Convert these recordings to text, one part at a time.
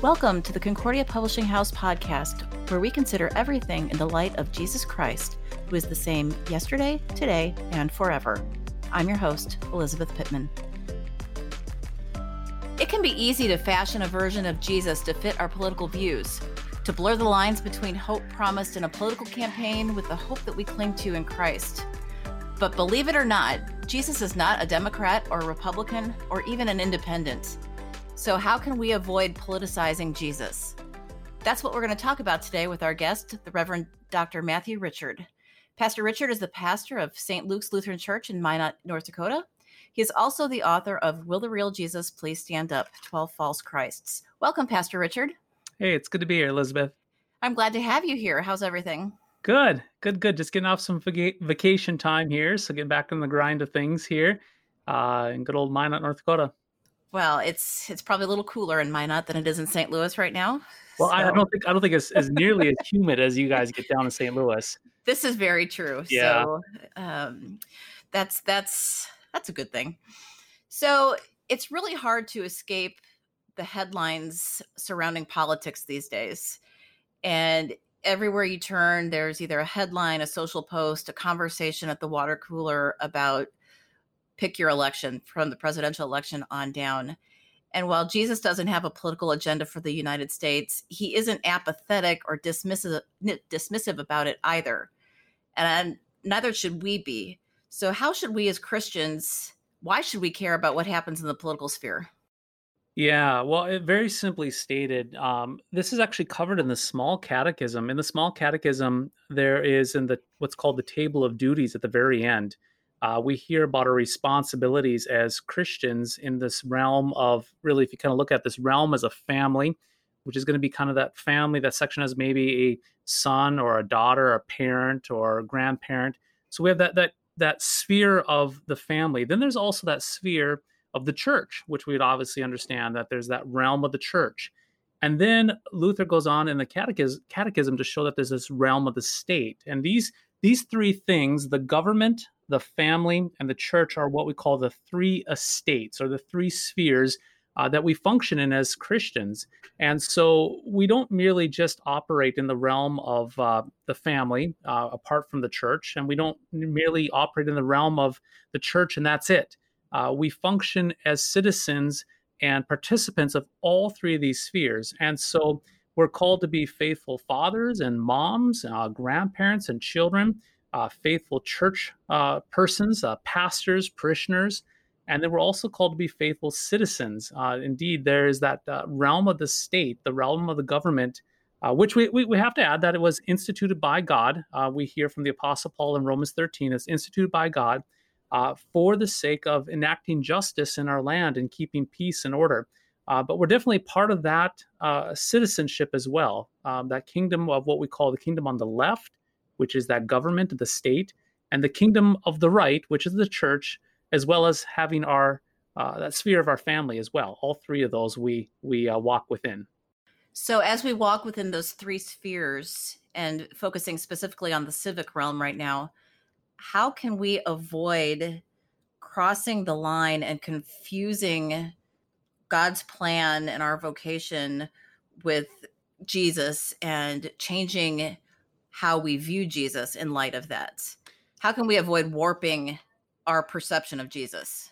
Welcome to the Concordia Publishing House podcast, where we consider everything in the light of Jesus Christ, who is the same yesterday, today, and forever. I'm your host, Elizabeth Pittman. It can be easy to fashion a version of Jesus to fit our political views, to blur the lines between hope promised in a political campaign with the hope that we cling to in Christ. But believe it or not, Jesus is not a Democrat or a Republican or even an independent. So, how can we avoid politicizing Jesus? That's what we're going to talk about today with our guest, the Reverend Dr. Matthew Richard. Pastor Richard is the pastor of St. Luke's Lutheran Church in Minot, North Dakota. He is also the author of Will the Real Jesus Please Stand Up 12 False Christs. Welcome, Pastor Richard. Hey, it's good to be here, Elizabeth. I'm glad to have you here. How's everything? Good, good, good. Just getting off some vacation time here. So, getting back in the grind of things here uh, in good old Minot, North Dakota. Well, it's it's probably a little cooler in Minot than it is in St. Louis right now. Well, so. I don't think I don't think it's as nearly as humid as you guys get down in St. Louis. This is very true. Yeah. So um, that's that's that's a good thing. So it's really hard to escape the headlines surrounding politics these days, and everywhere you turn, there's either a headline, a social post, a conversation at the water cooler about pick your election from the presidential election on down. And while Jesus doesn't have a political agenda for the United States, he isn't apathetic or dismissive dismissive about it either. And neither should we be. So how should we as Christians why should we care about what happens in the political sphere? Yeah, well, very simply stated, um, this is actually covered in the Small Catechism. In the Small Catechism, there is in the what's called the Table of Duties at the very end uh, we hear about our responsibilities as Christians in this realm of really, if you kind of look at this realm as a family, which is going to be kind of that family, that section has maybe a son or a daughter, a parent or a grandparent. So we have that that that sphere of the family. Then there's also that sphere of the church, which we'd obviously understand that there's that realm of the church. And then Luther goes on in the catechism, catechism to show that there's this realm of the state. And these these three things, the government, the family, and the church are what we call the three estates or the three spheres uh, that we function in as Christians. And so we don't merely just operate in the realm of uh, the family uh, apart from the church, and we don't merely operate in the realm of the church and that's it. Uh, we function as citizens and participants of all three of these spheres. And so we're called to be faithful fathers and moms, uh, grandparents and children uh, faithful church uh, persons, uh, pastors, parishioners, and then we're also called to be faithful citizens. Uh, indeed, there is that uh, realm of the state, the realm of the government, uh, which we, we, we, have to add that it was instituted by God. we hear from the Apostle Paul in Romans 13, it's instituted by God for the sake of enacting justice in our land and keeping peace and order. but we're definitely part of that citizenship as well, um, that kingdom of what we call the kingdom on the left which is that government, the state, and the kingdom of the right, which is the church, as well as having our uh, that sphere of our family as well. All three of those we we uh, walk within. So as we walk within those three spheres and focusing specifically on the civic realm right now, how can we avoid crossing the line and confusing God's plan and our vocation with Jesus and changing how we view Jesus in light of that? How can we avoid warping our perception of Jesus?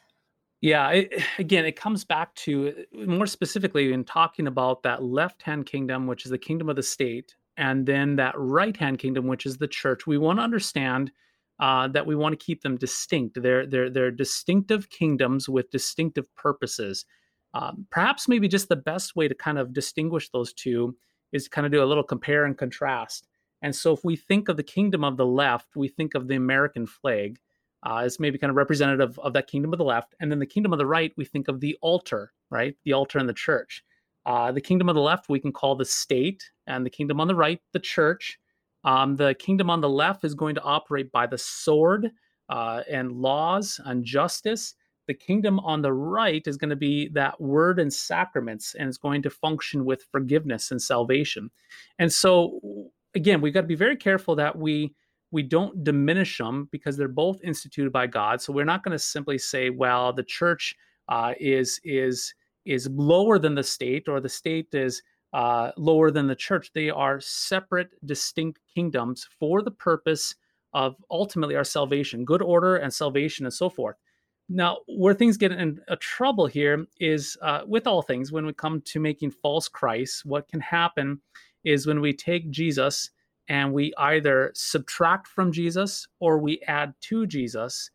Yeah, it, again, it comes back to more specifically in talking about that left hand kingdom, which is the kingdom of the state, and then that right hand kingdom, which is the church. We want to understand uh, that we want to keep them distinct. They're they're they're distinctive kingdoms with distinctive purposes. Um, perhaps maybe just the best way to kind of distinguish those two is kind of do a little compare and contrast. And so, if we think of the kingdom of the left, we think of the American flag uh, as maybe kind of representative of that kingdom of the left. And then the kingdom of the right, we think of the altar, right? The altar and the church. Uh, the kingdom of the left, we can call the state, and the kingdom on the right, the church. Um, the kingdom on the left is going to operate by the sword uh, and laws and justice. The kingdom on the right is going to be that word and sacraments, and it's going to function with forgiveness and salvation. And so, again, we've got to be very careful that we we don't diminish them because they're both instituted by God. So we're not going to simply say, well, the church uh, is is is lower than the state, or the state is uh, lower than the church. They are separate, distinct kingdoms for the purpose of ultimately our salvation, good order and salvation, and so forth. Now, where things get in a trouble here is uh, with all things, when we come to making false Christs, what can happen is when we take Jesus and we either subtract from Jesus or we add to Jesus,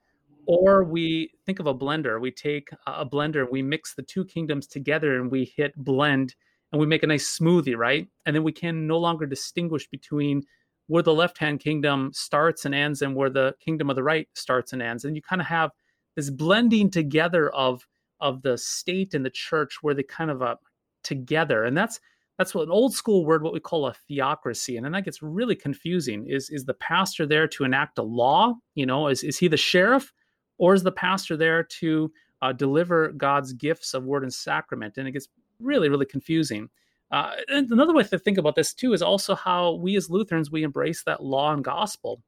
or we think of a blender. We take a blender, we mix the two kingdoms together, and we hit blend and we make a nice smoothie, right? And then we can no longer distinguish between where the left hand kingdom starts and ends and where the kingdom of the right starts and ends. And you kind of have this blending together of of the state and the church where they kind of uh, together. And that's that's what an old school word, what we call a theocracy. And then that gets really confusing. Is is the pastor there to enact a law? You know, is, is he the sheriff? Or is the pastor there to uh, deliver God's gifts of word and sacrament? And it gets really, really confusing. Uh, and another way to think about this too is also how we as Lutherans we embrace that law and gospel.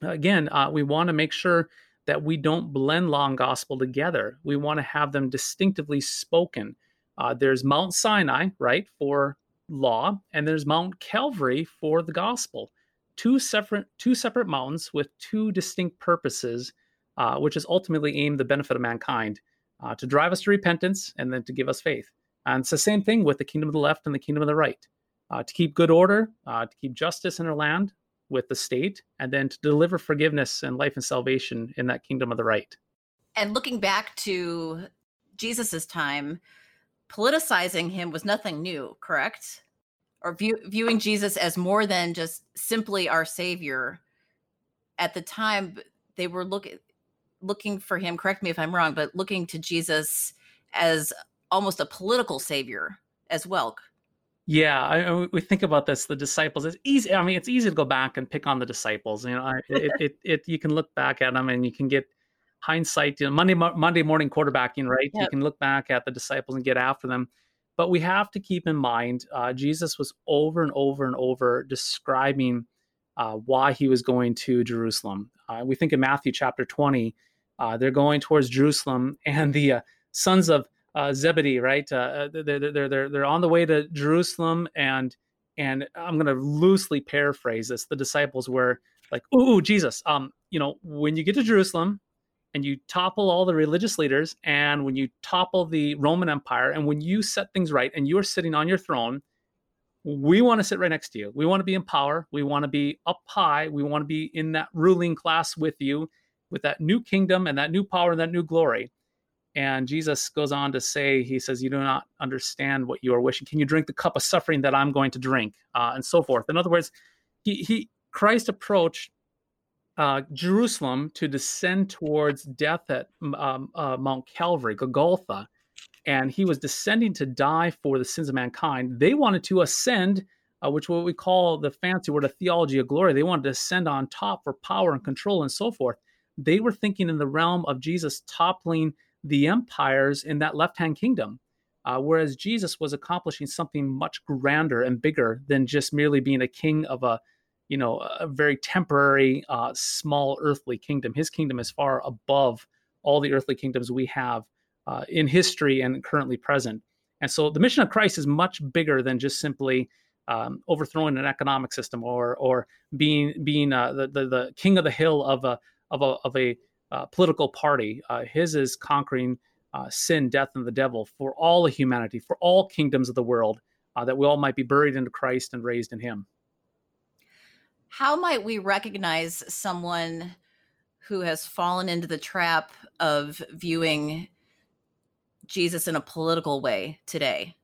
Again, uh, we want to make sure that we don't blend law and gospel together. We want to have them distinctively spoken. Uh, there's Mount Sinai, right, for law, and there's Mount Calvary for the gospel. Two separate two separate mountains with two distinct purposes, uh, which is ultimately aimed the benefit of mankind, uh, to drive us to repentance and then to give us faith. And it's the same thing with the kingdom of the left and the kingdom of the right. Uh, to keep good order, uh, to keep justice in our land with the state, and then to deliver forgiveness and life and salvation in that kingdom of the right. And looking back to Jesus's time, politicizing him was nothing new, correct? Or view, viewing Jesus as more than just simply our savior. At the time, they were looking looking for him. Correct me if I'm wrong, but looking to Jesus as almost a political savior as well. Yeah, I, we think about this. The disciples. It's easy. I mean, it's easy to go back and pick on the disciples. You know, it, it, it, You can look back at them and you can get hindsight. You know, Monday Monday morning quarterbacking, right? Yep. You can look back at the disciples and get after them. But we have to keep in mind, uh, Jesus was over and over and over describing uh, why he was going to Jerusalem. Uh, we think in Matthew chapter twenty, uh, they're going towards Jerusalem, and the uh, sons of uh, Zebedee, right? They're, they're, they're, they're on the way to Jerusalem, and and I'm going to loosely paraphrase this. The disciples were like, "Ooh, Jesus, um, you know, when you get to Jerusalem, and you topple all the religious leaders, and when you topple the Roman Empire, and when you set things right, and you are sitting on your throne." We want to sit right next to you. We want to be in power. We want to be up high. We want to be in that ruling class with you, with that new kingdom and that new power and that new glory and Jesus goes on to say, He says, You do not understand what you are wishing. Can you drink the cup of suffering that I'm going to drink? Uh, and so forth. In other words, he, he Christ approached uh, Jerusalem to descend towards death at um, uh, Mount Calvary, Golgotha, and he was descending to die for the sins of mankind. They wanted to ascend, uh, which what we call the fancy word of theology of glory. They wanted to ascend on top for power and control and so forth. They were thinking in the realm of Jesus toppling the empires in that left hand kingdom. Uh, whereas Jesus was accomplishing something much grander and bigger than just merely being a king of a, you know, a very temporary, uh, small earthly kingdom. His kingdom is far above all the earthly kingdoms we have uh, in history and currently present. And so the mission of Christ is much bigger than just simply um, overthrowing an economic system or or being being uh, the, the, the king of the hill of a of a of a uh, political party. Uh, his is conquering uh, sin, death, and the devil for all of humanity, for all kingdoms of the world, that we all might be buried into Christ and raised in Him. How might we recognize someone who has fallen into the trap of viewing Jesus in a political way today?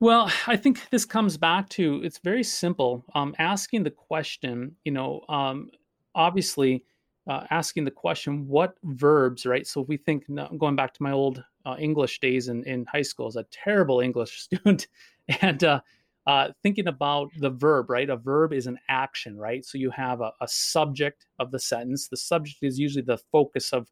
Well, I think this comes back to it's very simple. Um, asking the question, you know, um, obviously, uh, asking the question, what verbs, right? So if we think, going back to my old uh, English days in, in high school as a terrible English student, and uh, uh, thinking about the verb, right? A verb is an action, right? So you have a, a, subject of the sentence. The subject is usually the focus of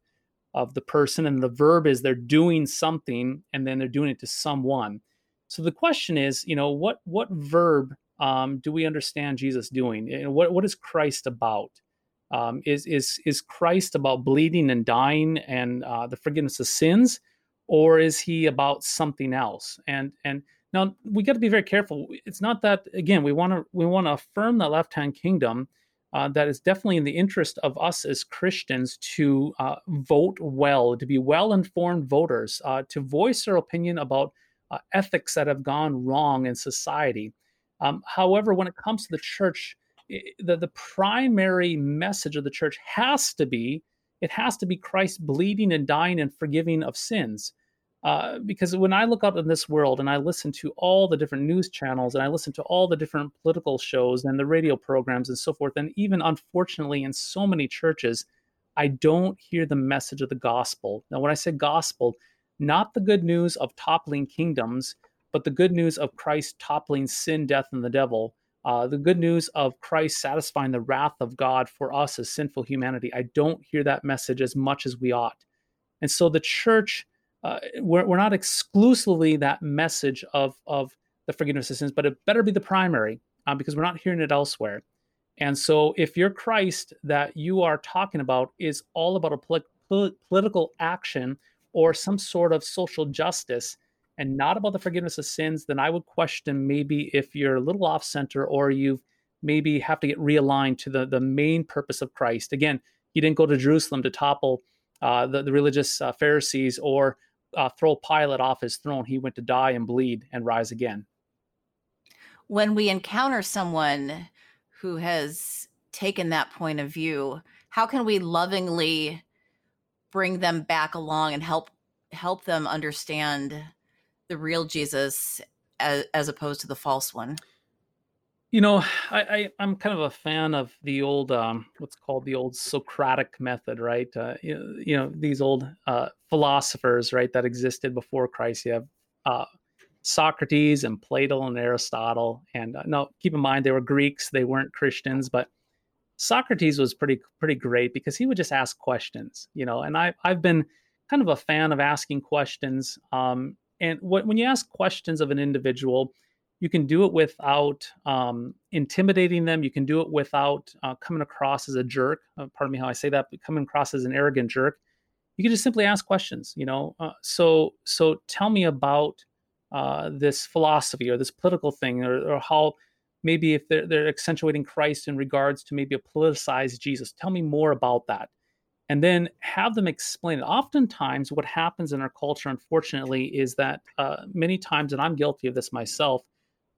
of the person, and the verb is they're doing something, and then they're doing it to someone. So the question is, you know, what what verb um, do we understand Jesus doing? And what what is Christ about? Um, is is is Christ about bleeding and dying and uh, the forgiveness of sins, or is he about something else? And and Now we got to be very careful. It's not that again we want to we want to affirm the left hand kingdom. Uh, that is definitely in the interest of us as Christians to uh, vote well, to be well informed voters, uh, to voice our opinion about uh, ethics that have gone wrong in society. Um, however, when it comes to the church, the, the primary message of the church has to be it has to be Christ bleeding and dying and forgiving of sins. Uh, because when I look out in this world and I listen to all the different news channels and I listen to all the different political shows and the radio programs and so forth, and even unfortunately in so many churches, I don't hear the message of the gospel. Now, when I say gospel, not the good news of toppling kingdoms, but the good news of Christ toppling sin, death, and the devil. Uh, the good news of Christ satisfying the wrath of God for us as sinful humanity. I don't hear that message as much as we ought. And so the church uh, we're, we're not exclusively that message of of the forgiveness of sins, but it better be the primary uh, because we're not hearing it elsewhere. And so, if your Christ that you are talking about is all about a pol- pol- political action or some sort of social justice and not about the forgiveness of sins, then I would question maybe if you're a little off center or you maybe have to get realigned to the, the main purpose of Christ. Again, he didn't go to Jerusalem to topple uh, the, the religious uh, Pharisees or uh, throw Pilate off his throne. He went to die and bleed and rise again. When we encounter someone who has taken that point of view, how can we lovingly bring them back along and help help them understand the real Jesus as, as opposed to the false one? You know, I, I am kind of a fan of the old um, what's called the old Socratic method, right? Uh, you, you, know, these old uh, philosophers, right, that existed before Christ. You have uh, Socrates and Plato and Aristotle, and uh, no, keep in mind they were Greeks; they weren't Christians. But Socrates was pretty pretty great because he would just ask questions, you know. And I I've been kind of a fan of asking questions. Um, and when you ask questions of an individual you can do it without um, intimidating them. You can do it without uh, coming across as a jerk. Uh, pardon me how I say that, but coming across as an arrogant jerk. You can just simply ask questions. You know, uh, so so tell me about uh, this philosophy or this political thing, or, or how maybe if they're, they're accentuating Christ in regards to maybe a politicized Jesus. Tell me more about that. And then have them explain it. Oftentimes, what happens in our culture, unfortunately, is that uh, many times, and I'm guilty of this myself,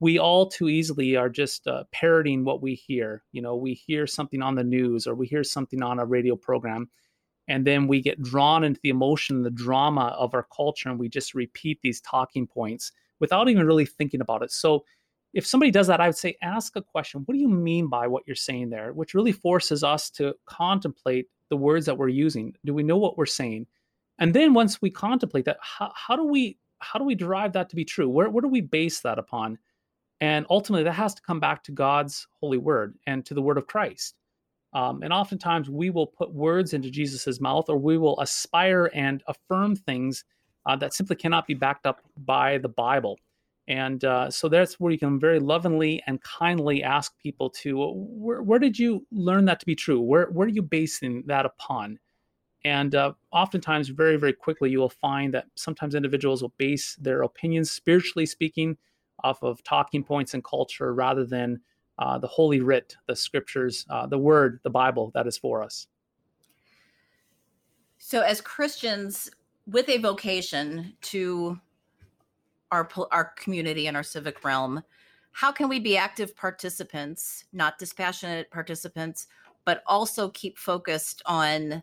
we all too easily are just uh, parroting what we hear. You know, we hear something on the news or we hear something on a radio program, and then we get drawn into the emotion, the drama of our culture, and we just repeat these talking points without even really thinking about it. So, if somebody does that, I would say, ask a question. What do you mean by what you're saying there? Which really forces us to contemplate the words that we're using. Do we know what we're saying? And then once we contemplate that, how, how do we how do we derive that to be true? Where, where do we base that upon? And ultimately, that has to come back to God's holy word and to the word of Christ. Um, and oftentimes, we will put words into Jesus's mouth, or we will aspire and affirm things uh, that simply cannot be backed up by the Bible. And uh, so that's where you can very lovingly and kindly ask people to, where, where, did you learn that to be true? Where, where are you basing that upon? And uh, oftentimes, very, very quickly, you will find that sometimes individuals will base their opinions, spiritually speaking, off of talking points and culture rather than uh, the holy writ, the scriptures, uh, the word, the Bible that is for us. So, as Christians with a vocation to our our community and our civic realm, how can we be active participants, not dispassionate participants, but also keep focused on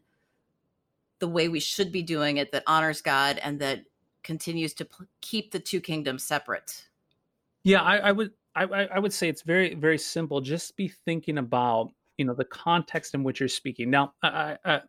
the way we should be doing it that honors God and that continues to keep the two kingdoms separate? Yeah, I, I would I, I would say it's very very simple. Just be thinking about you know the context in which you're speaking. Now, I, I,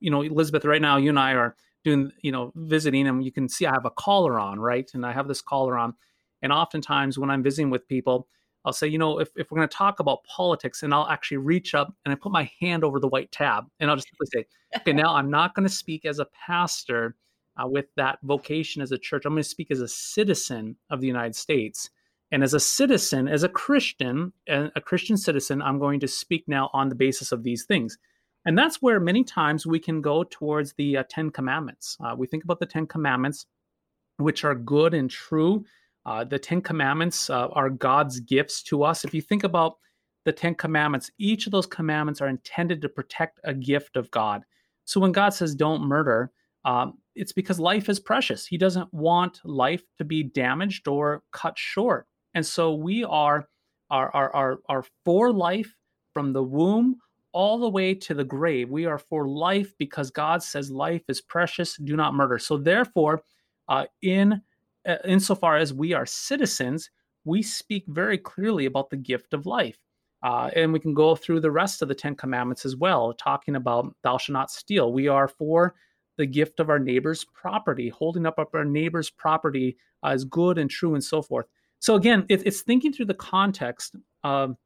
you know, Elizabeth, right now you and I are doing you know visiting, and you can see I have a collar on, right? And I have this collar on, and oftentimes when I'm visiting with people, I'll say, you know, if, if we're going to talk about politics, and I'll actually reach up and I put my hand over the white tab, and I'll just simply say, okay, now I'm not going to speak as a pastor uh, with that vocation as a church. I'm going to speak as a citizen of the United States. And as a citizen, as a Christian, and a Christian citizen, I'm going to speak now on the basis of these things. And that's where many times we can go towards the uh, Ten Commandments. Uh, we think about the Ten Commandments, which are good and true, Uh, the Ten Commandments uh, are God's gifts to us. If you think about the Ten Commandments, each of those commandments are intended to protect a gift of God. So when God says don't murder, um, it's because life is precious. He doesn't want life to be damaged or cut short. And so we are, are, are, are, are for life from the womb all the way to the grave. We are for life because God says life is precious. Do not murder. So therefore, uh, in uh, insofar as we are citizens, we speak very clearly about the gift of life. Uh, and we can go through the rest of the Ten Commandments as well, talking about thou shalt not steal. We are for the gift of our neighbor's property, holding up our neighbor's property as good and true and so forth. So again, it, it's thinking through the context of,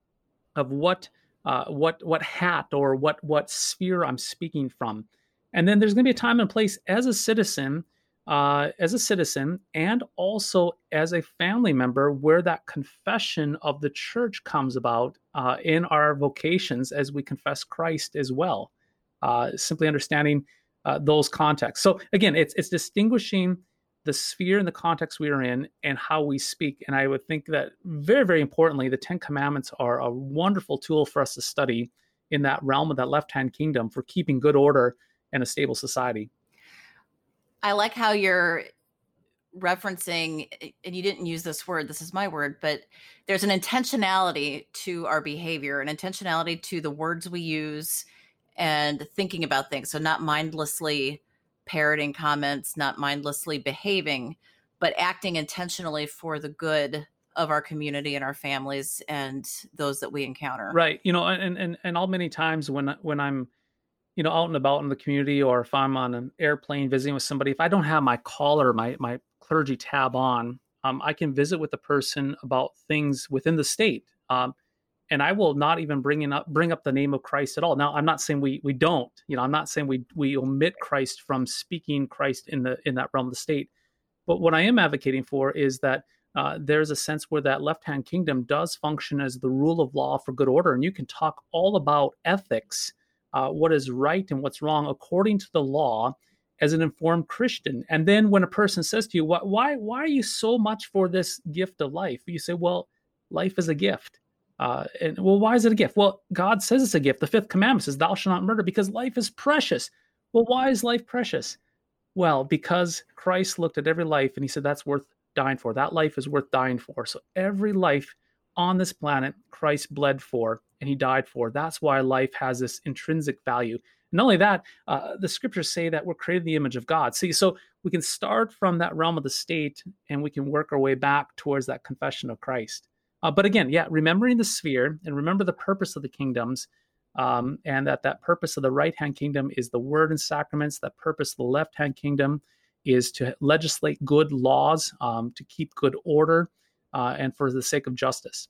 of what uh, what what hat or what what sphere I'm speaking from. And then there's going to be a time and place as a citizen, uh, as a citizen, and also as a family member, where that confession of the church comes about uh, in our vocations as we confess Christ as well. Uh, simply understanding uh, those contexts. So again, it's it's distinguishing the sphere and the context we are in and how we speak. And I would think that very, very importantly, the Ten Commandments are a wonderful tool for us to study in that realm of that left hand kingdom for keeping good order and a stable society. I like how you're referencing, and you didn't use this word, this is my word, but there's an intentionality to our behavior, an intentionality to the words we use and thinking about things. So, not mindlessly parroting comments, not mindlessly behaving, but acting intentionally for the good of our community and our families and those that we encounter. Right. You know, and and and all many times when when I'm you know out and about in the community or if I'm on an airplane visiting with somebody, if I don't have my collar, my my clergy tab on, um, I can visit with the person about things within the state. Um, and I will not even bring up bring up the name of Christ at all. Now, I'm not saying we we don't. You know, I'm not saying we we omit Christ from speaking Christ in the in that realm of the state. But what I am advocating for is that uh, there's a sense where that left hand kingdom does function as the rule of law for good order, and you can talk all about ethics, uh, what is right and what's wrong according to the law, as an informed Christian. And then when a person says to you, "Why why why are you so much for this gift of life?" You say, "Well, life is a gift." Uh, and well, why is it a gift? Well, God says it's a gift. The fifth commandment says, "Thou shalt not murder," because life is precious. Well, why is life precious? Well, because Christ looked at every life and he said, "That's worth dying for. That life is worth dying for." So every life on this planet, Christ bled for and he died for. That's why life has this intrinsic value. And not only that, uh, the scriptures say that we're created in the image of God. See, so we can start from that realm of the state and we can work our way back towards that confession of Christ. Uh, but again, yeah, remembering the sphere and remember the purpose of the kingdoms, um, and that that purpose of the right hand kingdom is the word and sacraments. That purpose of the left hand kingdom is to legislate good laws, um, to keep good order, uh, and for the sake of justice.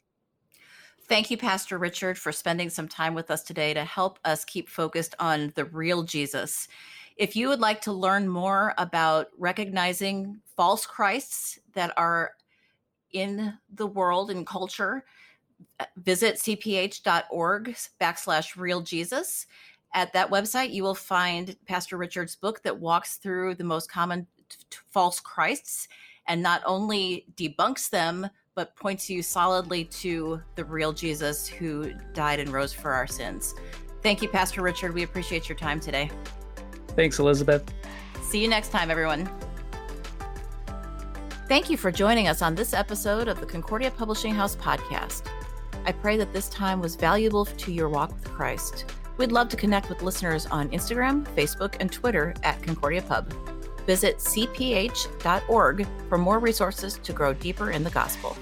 Thank you, Pastor Richard, for spending some time with us today to help us keep focused on the real Jesus. If you would like to learn more about recognizing false Christs that are in the world and culture, uh, visit cph.org backslash real Jesus. At that website, you will find Pastor Richard's book that walks through the most common t- t- false Christs and not only debunks them, but points you solidly to the real Jesus who died and rose for our sins. Thank you, Pastor Richard. We appreciate your time today. Thanks, Elizabeth. See you next time, everyone. Thank you for joining us on this episode of the Concordia Publishing House podcast. I pray that this time was valuable to your walk with Christ. We'd love to connect with listeners on Instagram, Facebook, and Twitter at Concordia Pub. Visit cph.org for more resources to grow deeper in the gospel.